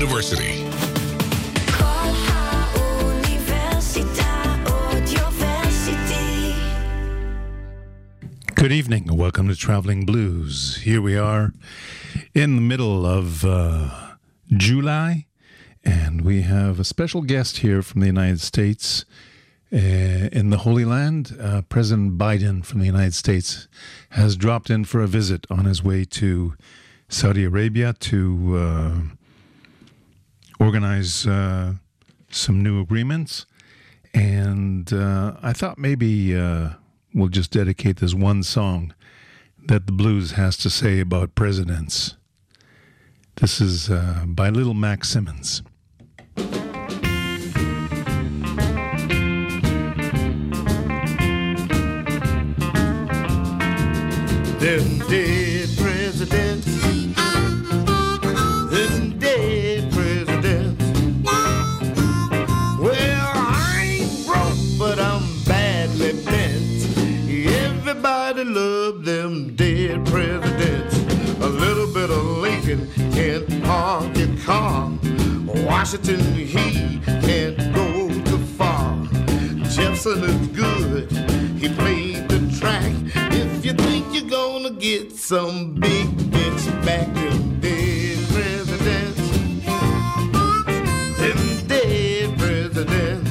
University. Good evening welcome to Traveling Blues. Here we are in the middle of uh, July, and we have a special guest here from the United States uh, in the Holy Land. Uh, President Biden from the United States has dropped in for a visit on his way to Saudi Arabia to uh, organize uh, some new agreements. And uh, I thought maybe uh, we'll just dedicate this one song that the blues has to say about presidents. This is uh, by Little Mac Simmons. Dead presidents. Washington, he can't go too far. Jefferson is good. He played the track. If you think you're gonna get some big bitch back, them dead presidents. Them dead presidents.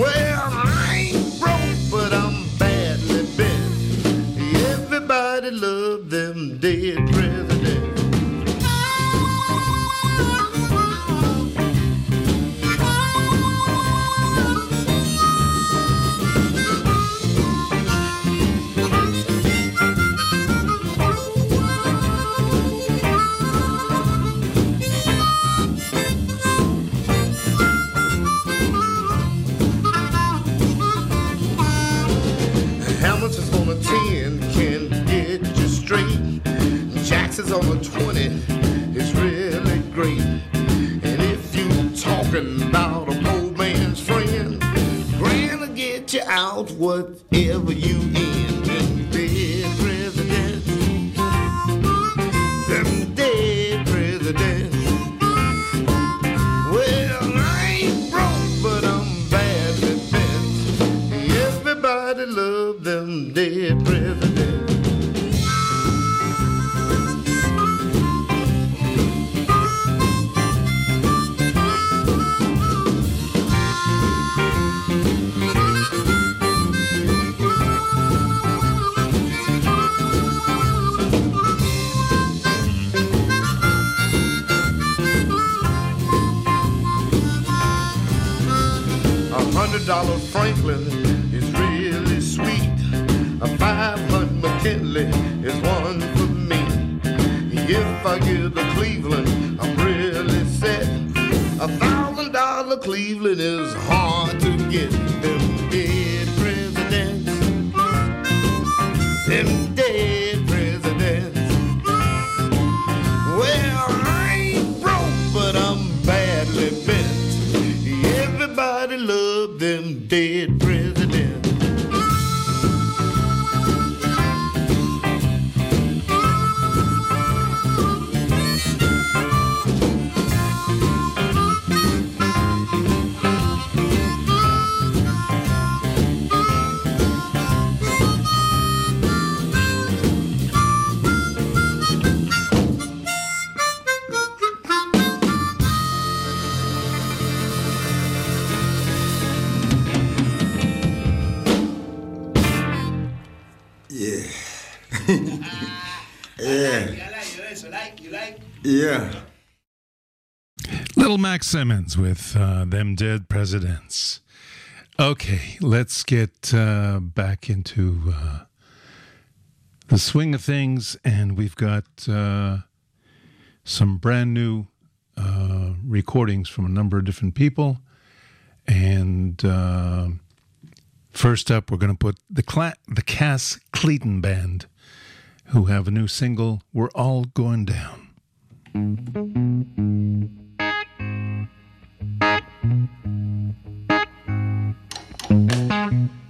Well, I ain't broke, but I'm badly bent. Everybody loved them dead presidents. Them dead presidents. Mac Simmons with uh, Them Dead Presidents. Okay, let's get uh, back into uh, the swing of things, and we've got uh, some brand new uh, recordings from a number of different people. And uh, first up, we're going to put the Cla- the Cass Clayton Band, who have a new single, "We're All Going Down." thank mm-hmm. you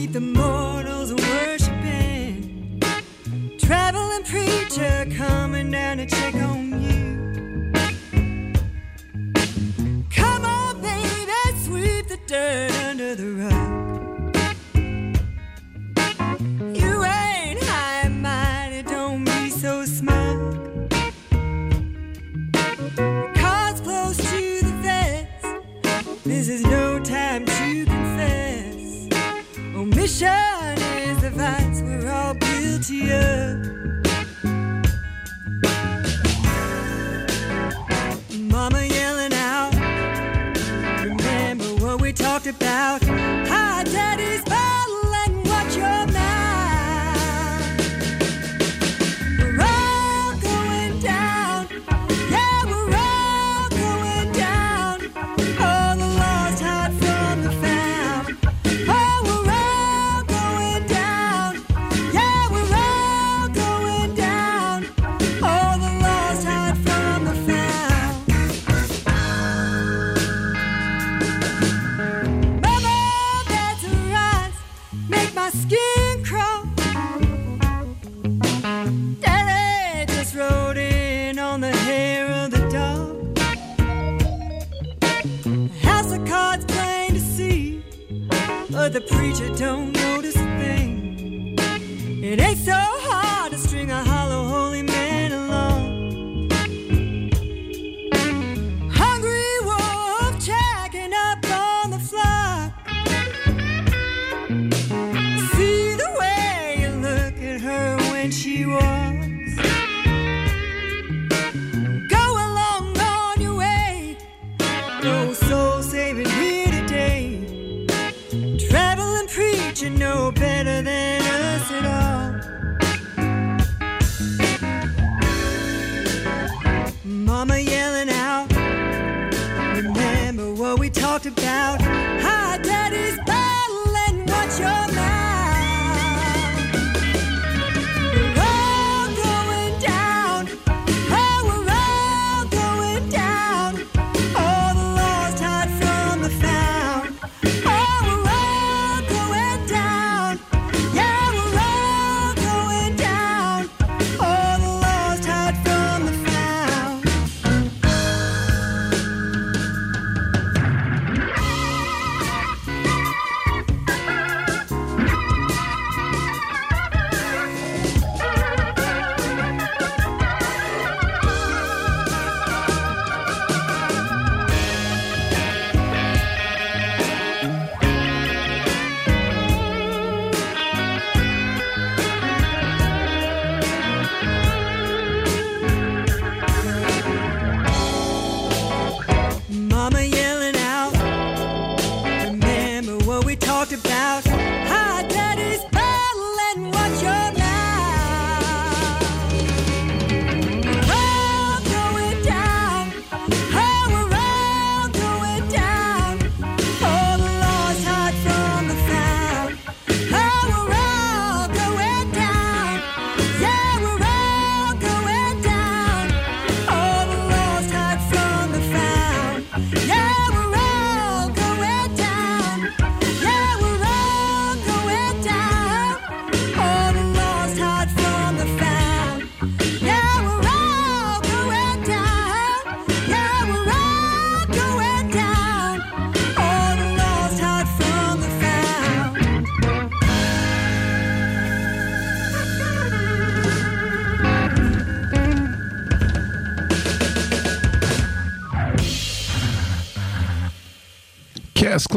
keep the mortals worshiping. Traveling preacher coming down to check on you. Come on, baby, sweep the dirt under the rug. Passion is the vice we're all guilty of.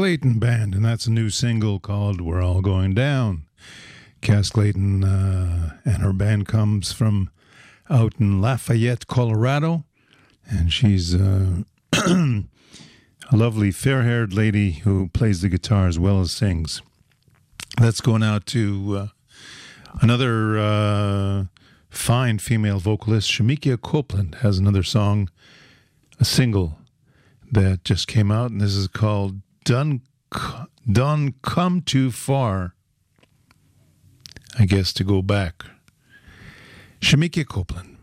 Clayton Band, and that's a new single called We're All Going Down. Cass Clayton uh, and her band comes from out in Lafayette, Colorado, and she's uh, a lovely fair haired lady who plays the guitar as well as sings. That's going out to uh, another uh, fine female vocalist, Shemekia Copeland, has another song, a single that just came out, and this is called done done come too far. I guess to go back. Shemekia Copeland.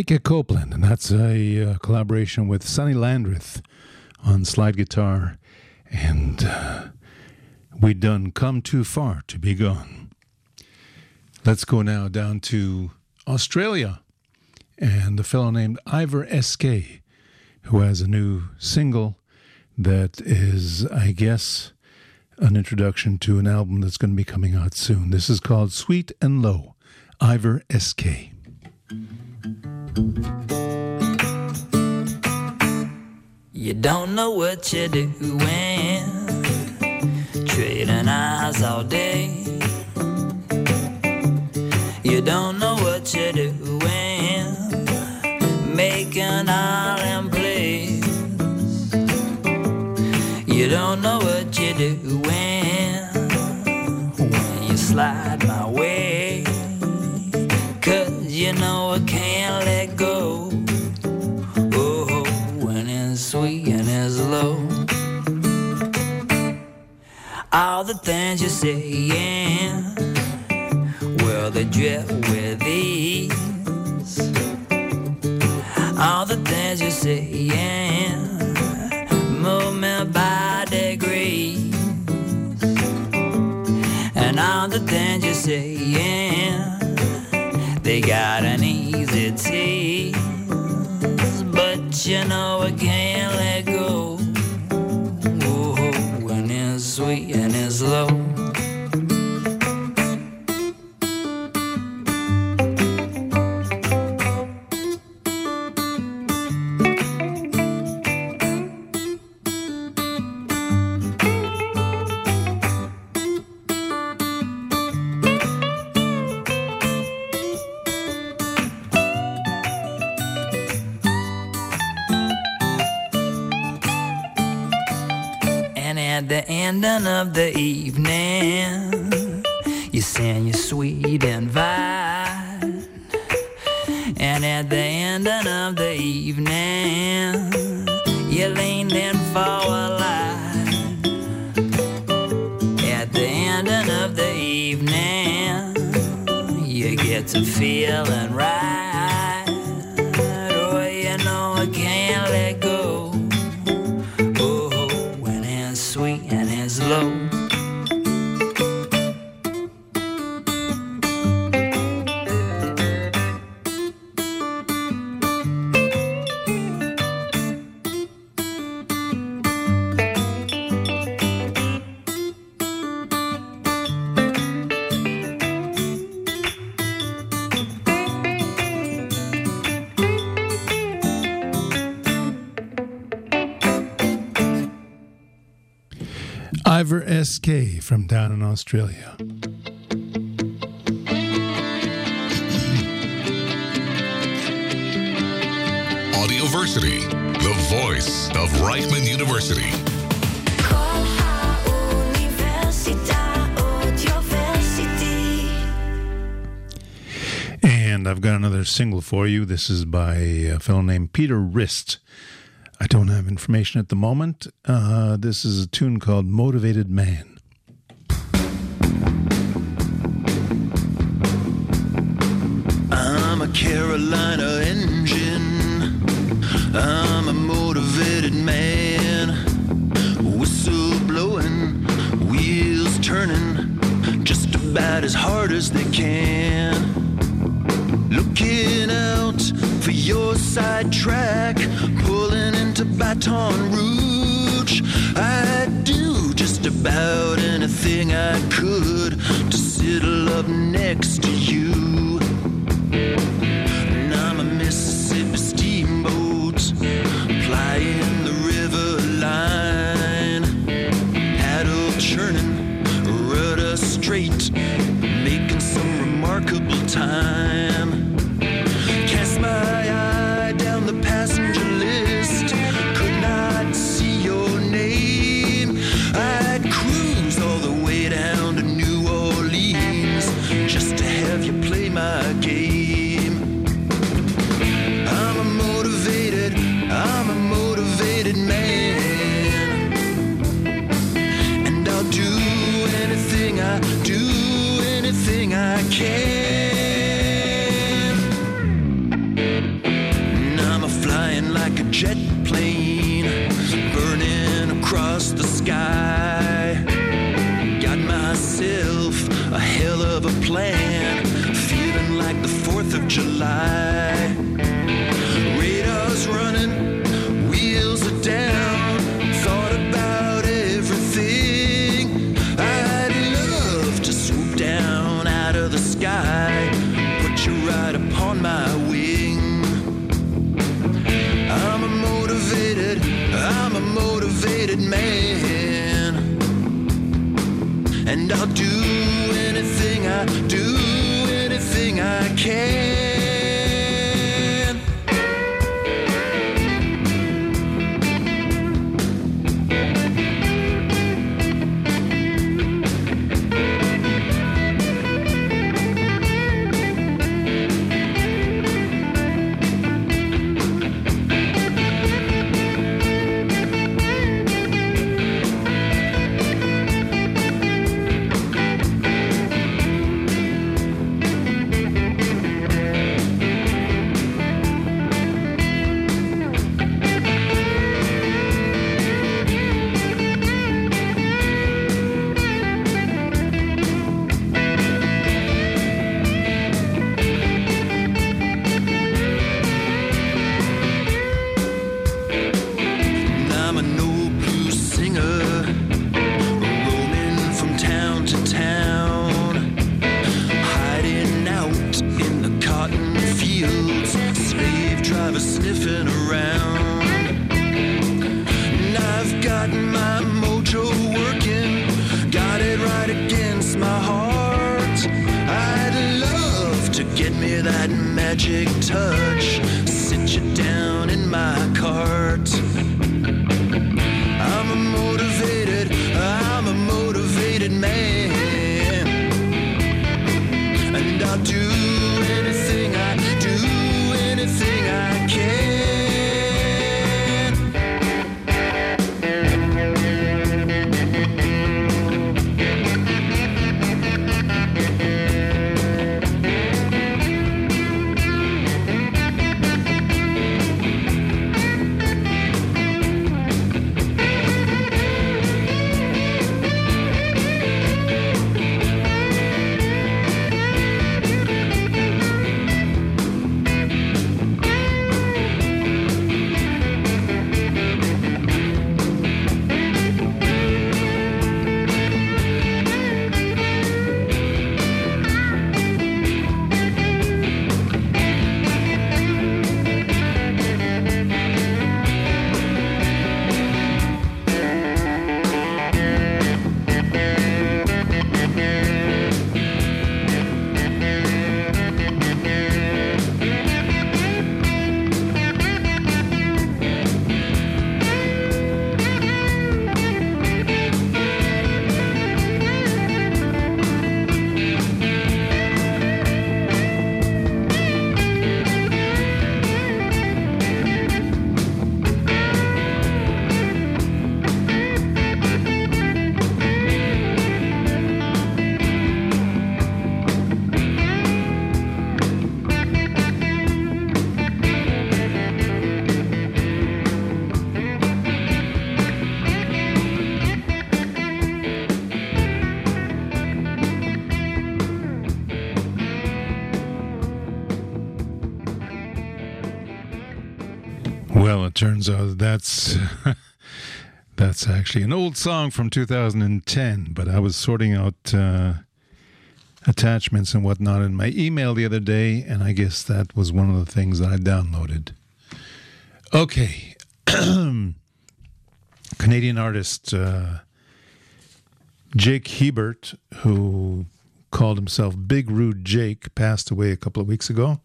Mika Copeland, and that's a uh, collaboration with Sonny Landreth on slide guitar. And uh, we done come too far to be gone. Let's go now down to Australia and a fellow named Ivor S.K., who has a new single that is, I guess, an introduction to an album that's going to be coming out soon. This is called Sweet and Low, Ivor S.K. You don't know what you're doing. Trading eyes all day. You don't know what you're doing. Making all them saying, World drift with ease. All the things you're saying, movement by degrees. And all the things you're saying, they got Ivor SK from down in Australia. Audioversity, the voice of Reichman University. And I've got another single for you. This is by a fellow named Peter Rist. I don't have information at the moment. Uh, this is a tune called Motivated Man. I'm a Carolina engine. I'm a motivated man. Whistle blowing, wheels turning, just about as hard as they can. Looking out for your side track my torn rouge. I do just about anything I could to settle up next to you. And I'm a Mississippi steamboat plying the river line, paddle churning, rudder straight, making some remarkable time. Turns out that's that's actually an old song from 2010. But I was sorting out uh, attachments and whatnot in my email the other day, and I guess that was one of the things that I downloaded. Okay, Canadian artist uh, Jake Hiebert, who called himself Big Rude Jake, passed away a couple of weeks ago.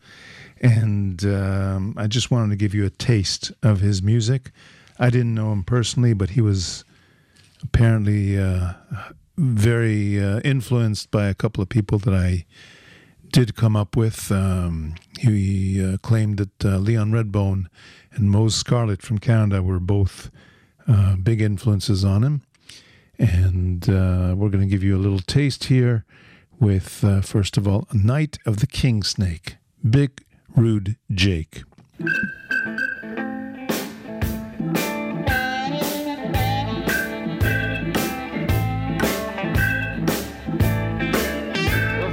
And um, I just wanted to give you a taste of his music. I didn't know him personally, but he was apparently uh, very uh, influenced by a couple of people that I did come up with. Um, he uh, claimed that uh, Leon Redbone and Mose Scarlett from Canada were both uh, big influences on him. And uh, we're going to give you a little taste here with, first of all, Night of the King Snake, Big Rude Jake. Well,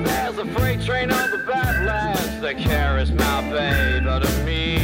there's a freight train on the that carries my babe out of me.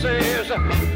Silver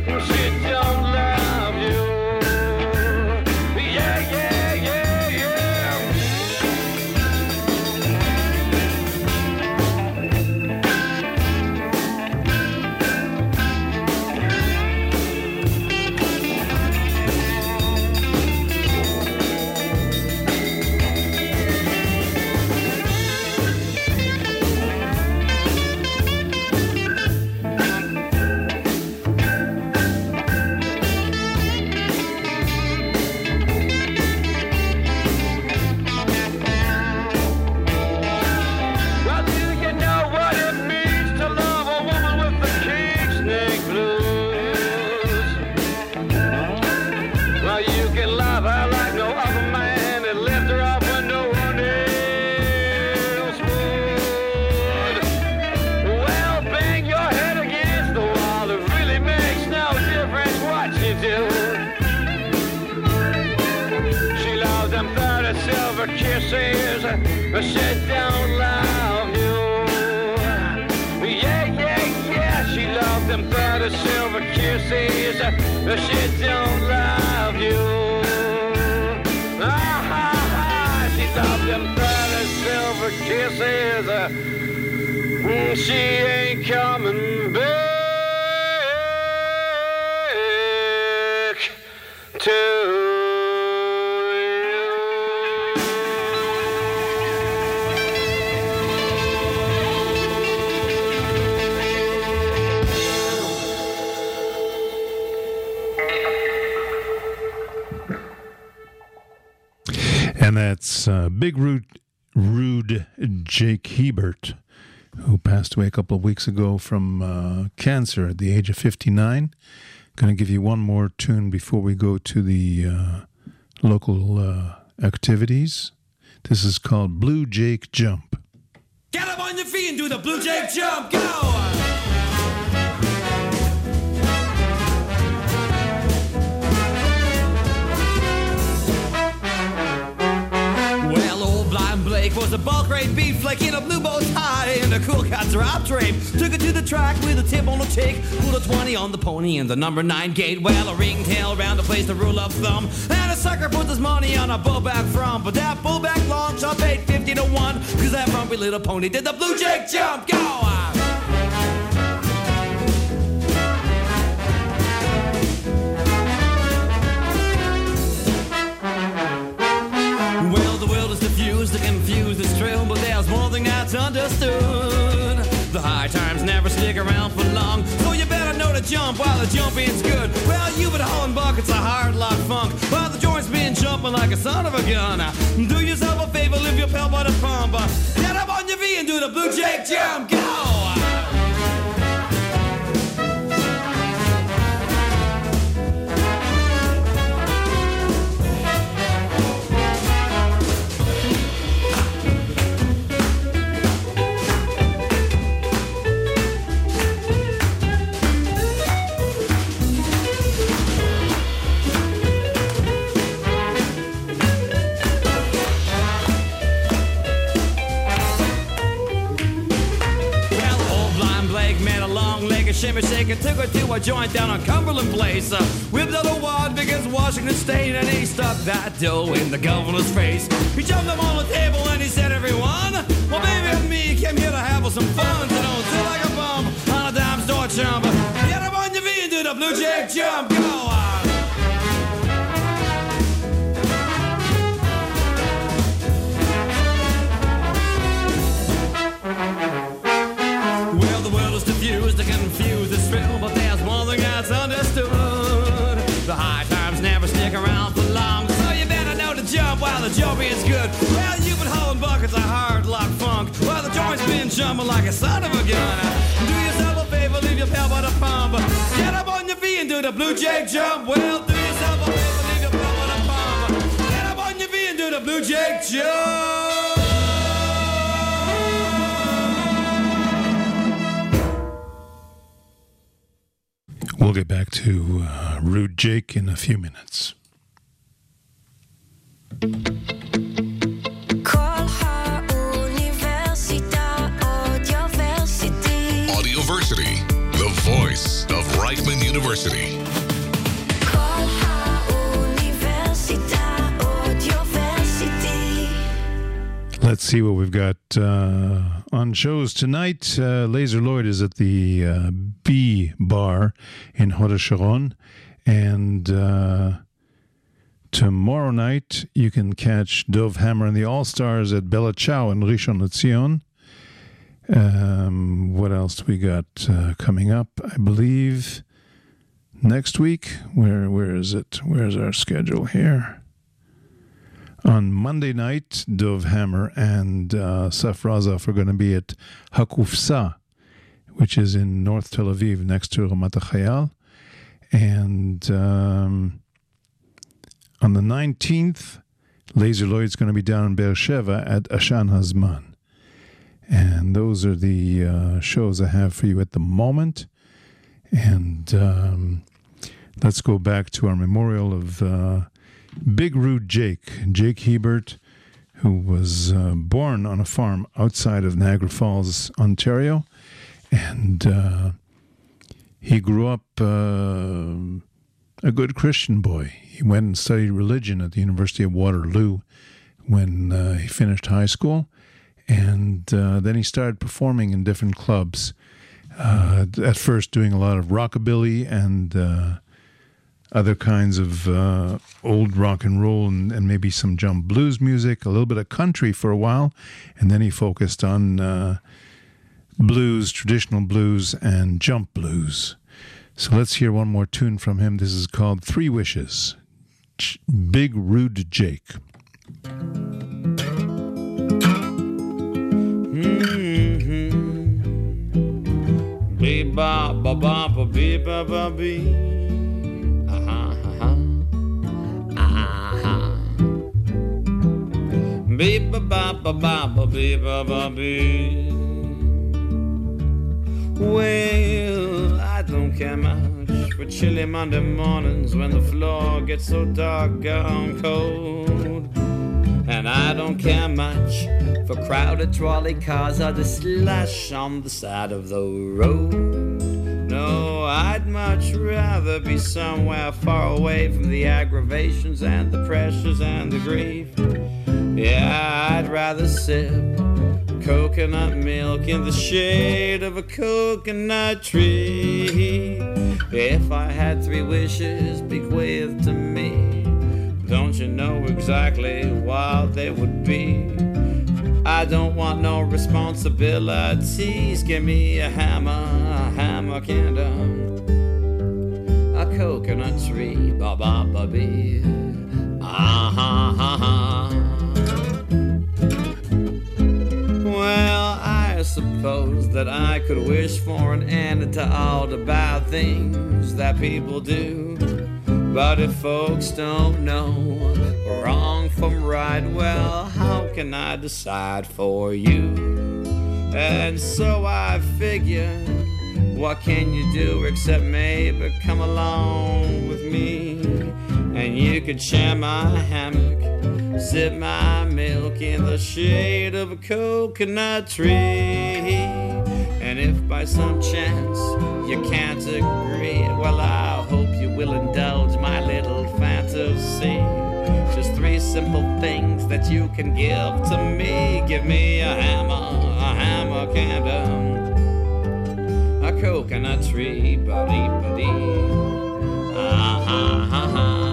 silver kisses, but don't love you. Yeah, yeah, yeah, she loved them thirty silver kisses, but she don't love you. Ah, ha, ha, she loved them thirty silver kisses, mm, she ain't coming back. Uh, Big Rude, Rude Jake Hiebert, who passed away a couple of weeks ago from uh, cancer at the age of 59. Going to give you one more tune before we go to the uh, local uh, activities. This is called Blue Jake Jump. Get up on your feet and do the Blue Jay jump. Go! Blake was a bulk rate beef flake in a blue bow tie and a cool cat drop drape. Took it to the track with a tip on the tick, pulled a 20 on the pony and the number 9 gate. Well, a ringtail round the place, the rule of thumb. And a sucker puts his money on a bullback from. But that bullback long shot paid 50 to 1. Cause that frumpy little pony did the blue jake jump. Go! on! Is diffused, the confused is true, but there's more than that's understood. The high times never stick around for long, so you better know to jump while the jumping's good. Well, you've been hauling buckets of hard lock funk, while the joint's been jumping like a son of a gun. Do yourself a favor, lift your pelt by the pump. Uh, get up on your feet and do the blue jake jump. Go! Shimmy shaker, took her to a joint down on Cumberland Place. Uh, whipped out a wad because Washington State, and he stuck that dough in the governor's face. He jumped up on the table and he said, "Everyone, well, baby and me came here to have some fun. So don't sit like a bum on a dime store chump. Get up on your feet and do the blue jake jump. Go is diffused, the confused is thrilled, but there's one thing that's understood. The high times never stick around for long, so you better know to jump while the jumping is good. Well, you've been hauling buckets of hard lock funk, while the joint's been jumping like a son of a gun. Do yourself a favor, leave your pal by the pump. Get up on your feet and do the blue jake jump. Well, do yourself a favor, leave your pal by the pump. Get up on your feet and do the blue jake jump. We'll get back to uh, Rude Jake in a few minutes. Audioversity, the voice of Reichman University. See what we've got uh, on shows tonight. Uh, Lazer Lloyd is at the uh, B Bar in Hod Sharon. And uh, tomorrow night, you can catch Dov Hammer and the All Stars at Bella Ciao in Rishon LeZion. Um, what else do we got uh, coming up? I believe next week. Where Where is it? Where's our schedule here? On Monday night, Dov Hammer and uh, Saf Razaf are going to be at Hakufsa, which is in North Tel Aviv, next to Ramat HaChayal. And um, on the 19th, Lazer Lloyd's going to be down in Beersheba at Ashan Hazman. And those are the uh, shows I have for you at the moment. And um, let's go back to our memorial of uh, Big Rude Jake, Jake Hiebert, who was uh, born on a farm outside of Niagara Falls, Ontario. And uh, he grew up uh, a good Christian boy. He went and studied religion at the University of Waterloo when uh, he finished high school, and uh, then he started performing in different clubs. Uh, at first, doing a lot of rockabilly and other kinds of uh, old rock and roll and, and maybe some jump blues music, a little bit of country for a while, and then he focused on uh, blues, traditional blues, and jump blues. So let's hear one more tune from him. This is called Three Wishes. Ch- Big Rude Jake. Mm-hmm. Ba ba ba ba ba ba. Ba ba ba ba ba ba ba. Well, I don't care much for chilly Monday mornings when the floor gets so doggone cold. And I don't care much for crowded trolley cars or the slush on the side of the road. No, I'd much rather be somewhere far away from the aggravations and the pressures and the grief. Yeah, I'd rather sip coconut milk in the shade of a coconut tree. If I had three wishes bequeathed to me, don't you know exactly what they would be? I don't want no responsibilities. Give me a hammer, a hammer candle, a coconut tree, ba ba ba bee. Ah ha ha ha. Suppose that I could wish for an end to all the bad things that people do. But if folks don't know wrong from right, well, how can I decide for you? And so I figure, what can you do except maybe come along with me? And you could share my hammock, sip my milk in the shade of a coconut tree. And if by some chance you can't agree, well, I hope you will indulge my little fantasy. Just three simple things that you can give to me. Give me a hammer, a hammer candle, a coconut tree, buddy, buddy. Ah, ha, ha, ha.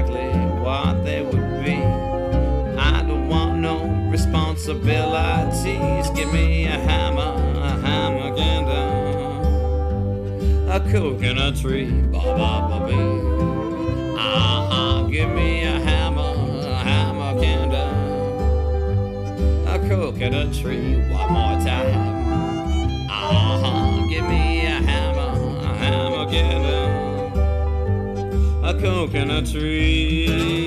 Exactly what they would be? I don't want no responsibilities. Give me a hammer, a hammer candle, a coconut tree, ba ba ba bee. Uh-huh, give me a hammer, a hammer candle, a coconut tree, one more time. Coconut tree.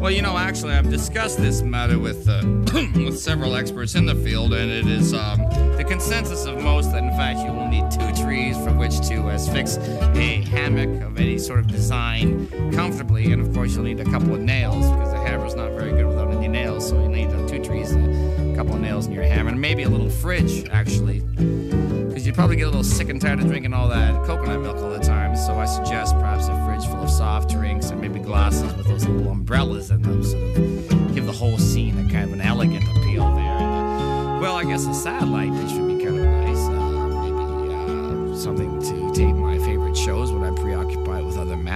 Well, you know, actually, I've discussed this matter with uh, with several experts in the field, and it is um, the consensus of most that, in fact, you will need two trees from which to uh, fix a hammock of any sort of design comfortably, and of course, you'll need a couple of nails because hammer's not very good without any nails. So you need two trees and a couple of nails in your hammer, and maybe a little fridge, actually, because you'd probably get a little sick and tired of drinking all that coconut milk all the time. So I suggest perhaps a fridge full of soft drinks and maybe glasses with those little umbrellas in them, sort of give the whole scene a kind of an elegant appeal there. And, uh, well, I guess a satellite dish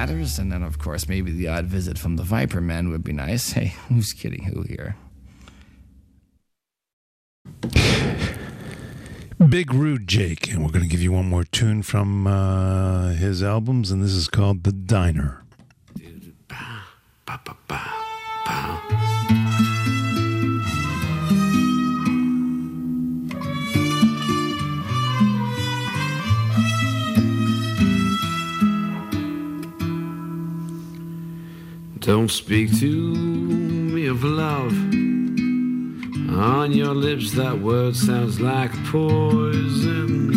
matters, and then of course maybe the odd visit from the Viper Men would be nice. Hey, who's kidding who here? Big Rude Jake, and we're going to give you one more tune from uh, his albums, and this is called The Diner. Don't speak to me of love. On your lips, that word sounds like poison.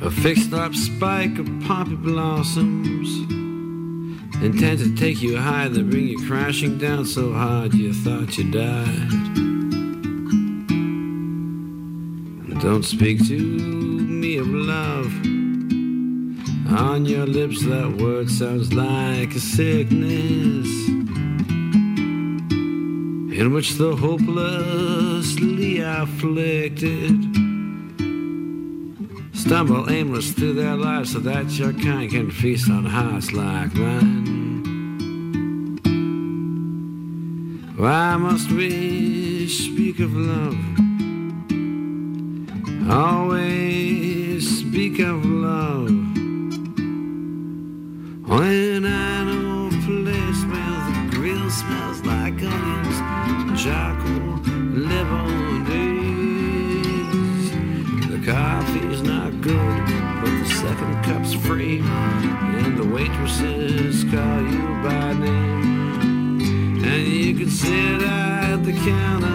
A fixed up spike of poppy blossoms intend to take you high, then bring you crashing down so hard you thought you died. Don't speak to On your lips, that word sounds like a sickness in which the hopelessly afflicted stumble aimless through their lives so that your kind can feast on hearts like mine. Why must we speak of love? Always onions, charcoal, liver, and days. The coffee's not good, but the second cup's free, and the waitresses call you by name. And you can sit at the counter,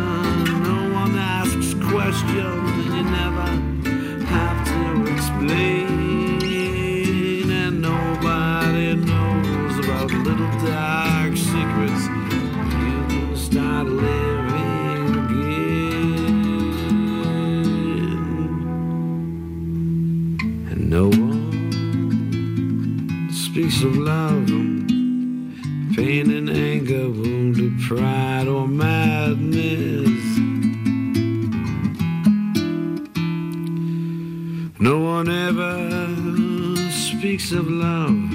pride or madness. No one ever speaks of love.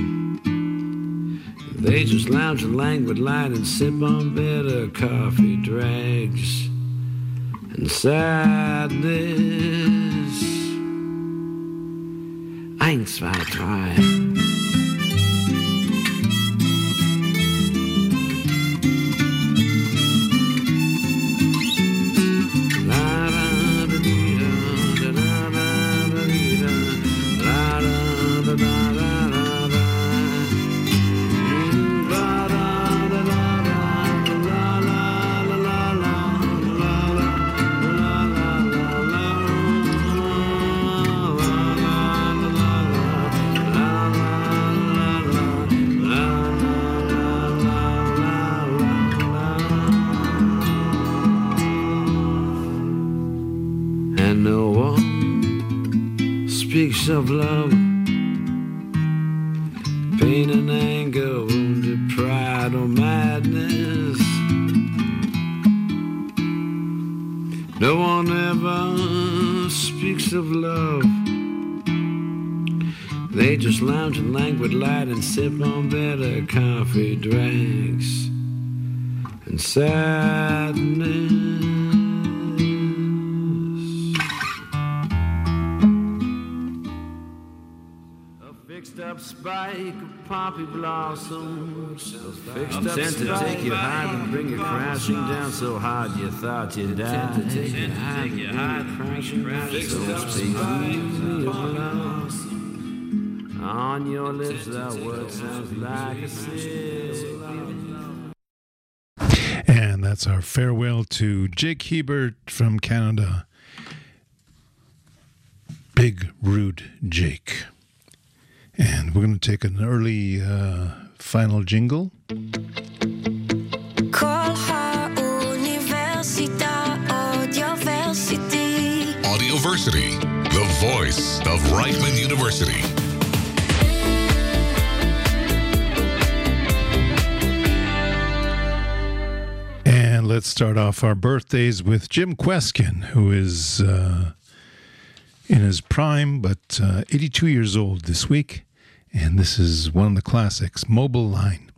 They just lounge in languid light and sip on bitter coffee dregs and sadness. Eins, zwei, drei. I'm sent to take you high and bring you crashing down so hard you thought you'd die. Sent to take you high and bring you crashing down so up hard spike you thought you'd die. On your lips, that word sounds like a silver. And that's our farewell to Jake Hiebert from Canada. Big Rude Jake. And we're going to take an early uh, Final jingle. Audioversity, the voice of Reichman University. And let's start off our birthdays with Jim Kweskin, who is uh, in his prime, but uh, 82 years old this week. And this is one of the classics, Mobile Line.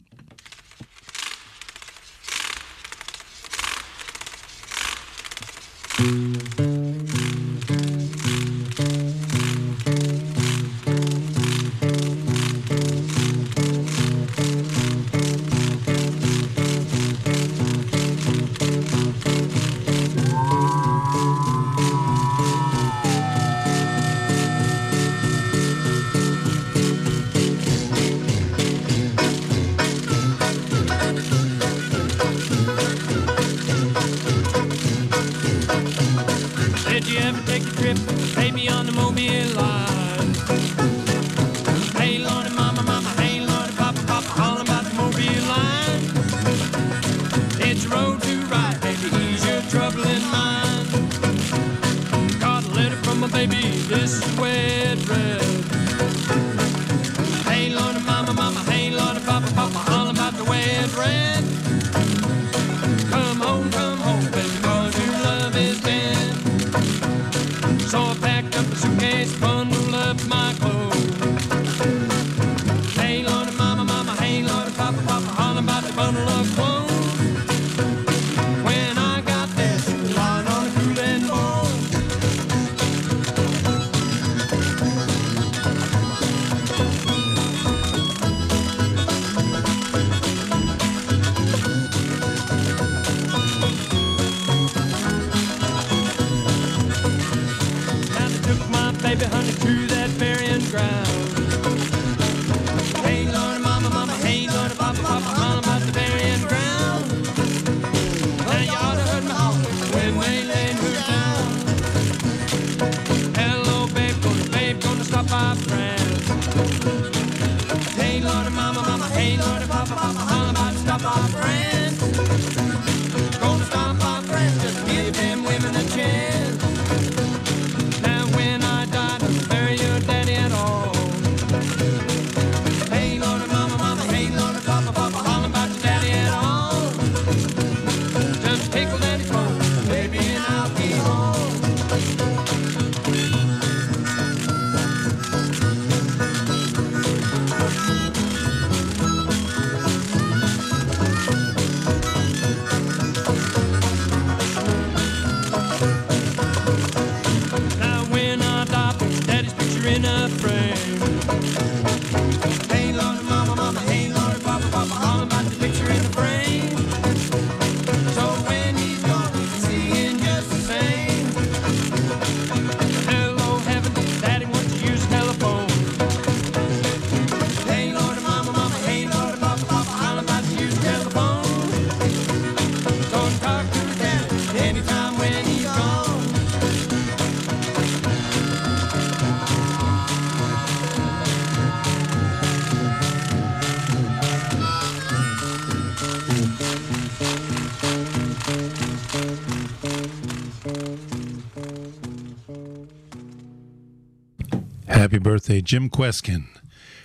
Birthday, Jim Kweskin.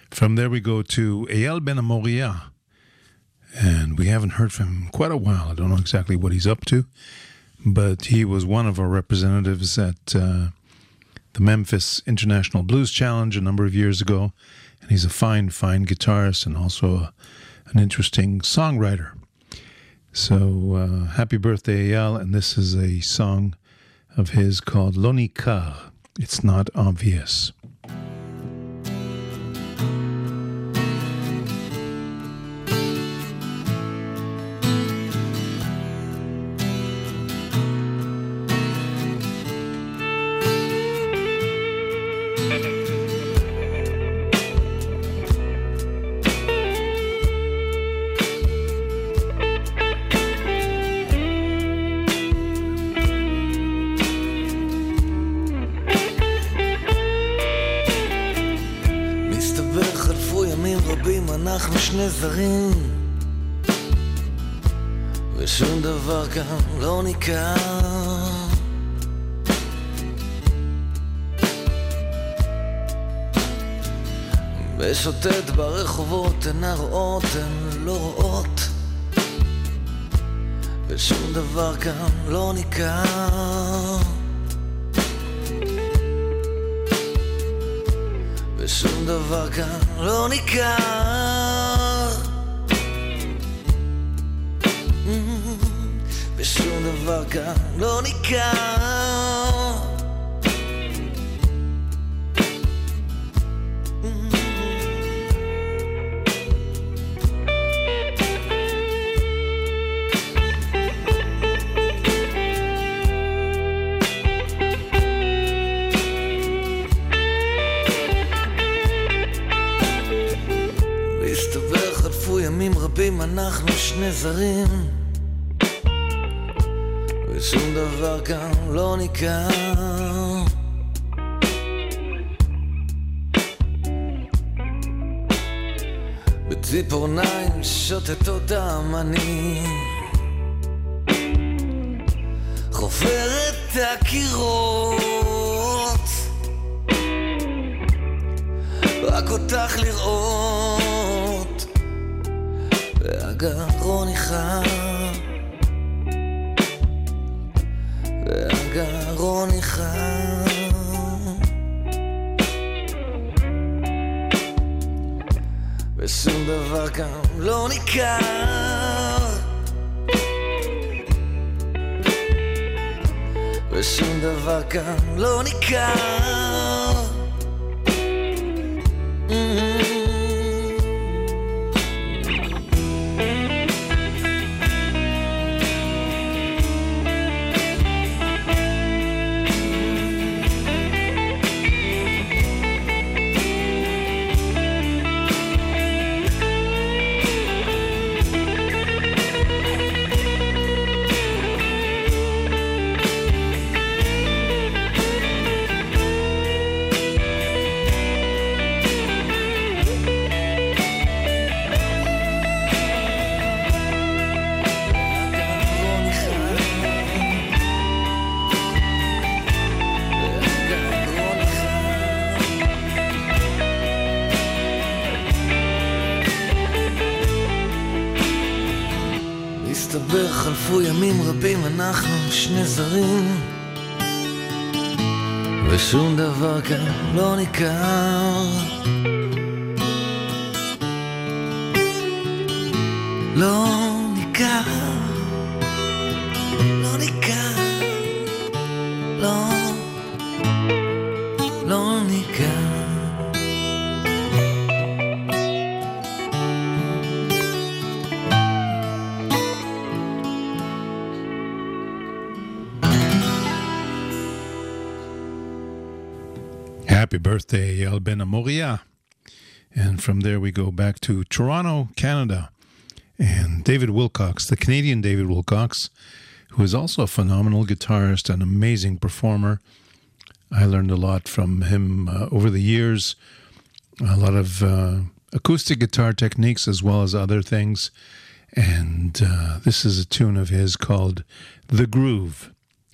From there, we go to Eyal Ben Amoria. And we haven't heard from him quite a while. I don't know exactly what he's up to, but he was one of our representatives at uh, the Memphis International Blues Challenge a number of years ago. And he's a fine, fine guitarist and also a, an interesting songwriter. So uh, happy birthday, Eyal. And this is a song of his called Lonika. It's not obvious. שני זרים ושום דבר כאן לא ניכר. ושוטט ברחובות הן הרואות, הן לא רואות ושום דבר כאן לא ניכר. ושום דבר כאן לא ניכר דבר כאן לא ניכר. אנחנו שני זרים ושום דבר כאן לא ניכר. בציפורניים שוטטות האמנים חופר את הקירות. רק אותך לראות. והגרון איחר והגרון איחר ושום דבר כאן לא ניכר. ושום דבר כאן לא ניכר אנחנו שני זרים. ושום דבר כאן לא ניכר. לא birthday, Albena Moria. And from there we go back to Toronto, Canada. And David Wilcox, the Canadian David Wilcox, who is also a phenomenal guitarist and amazing performer. I learned a lot from him uh, over the years, a lot of uh, acoustic guitar techniques as well as other things. And uh, this is a tune of his called The Groove.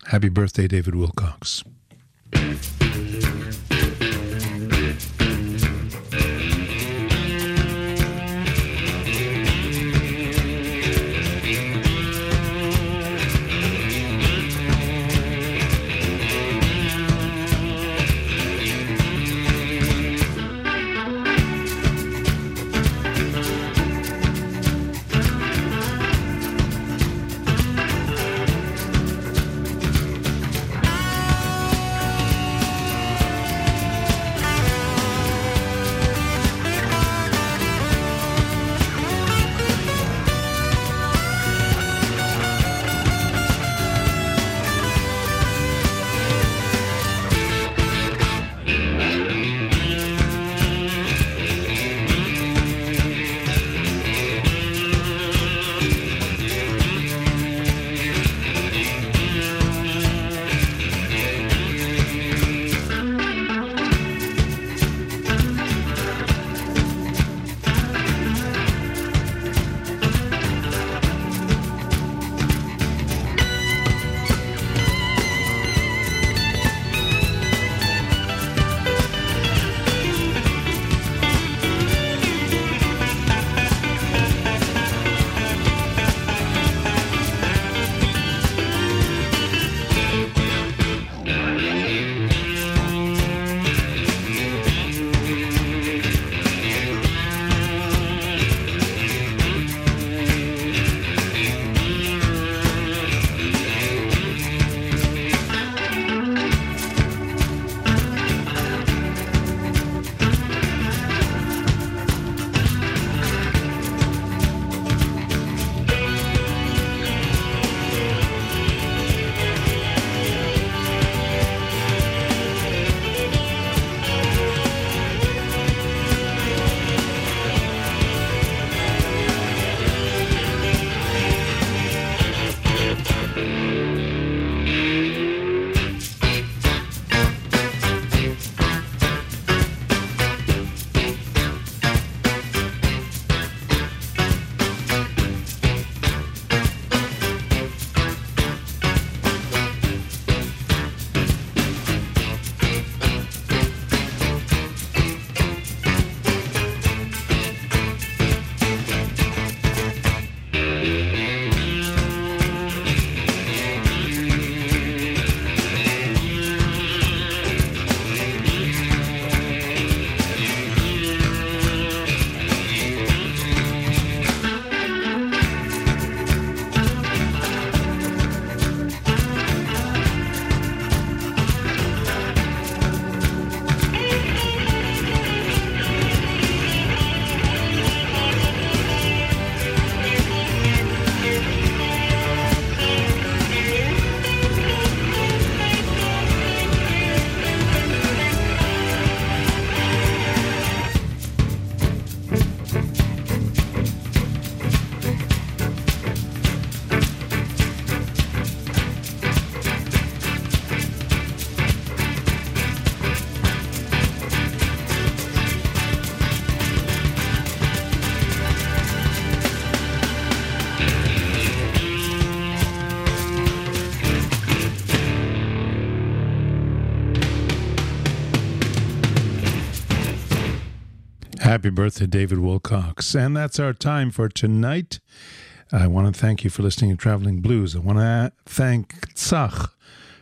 Happy birthday, David Wilcox. Happy birthday, David Wilcox. And that's our time for tonight. I want to thank you for listening to Traveling Blues. I want to thank Tzach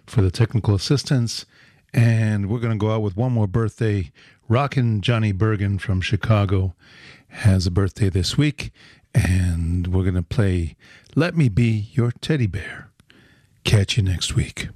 for the technical assistance. And we're going to go out with one more birthday. Rockin' Johnny Burgin from Chicago has a birthday this week. And we're going to play Let Me Be Your Teddy Bear. Catch you next week.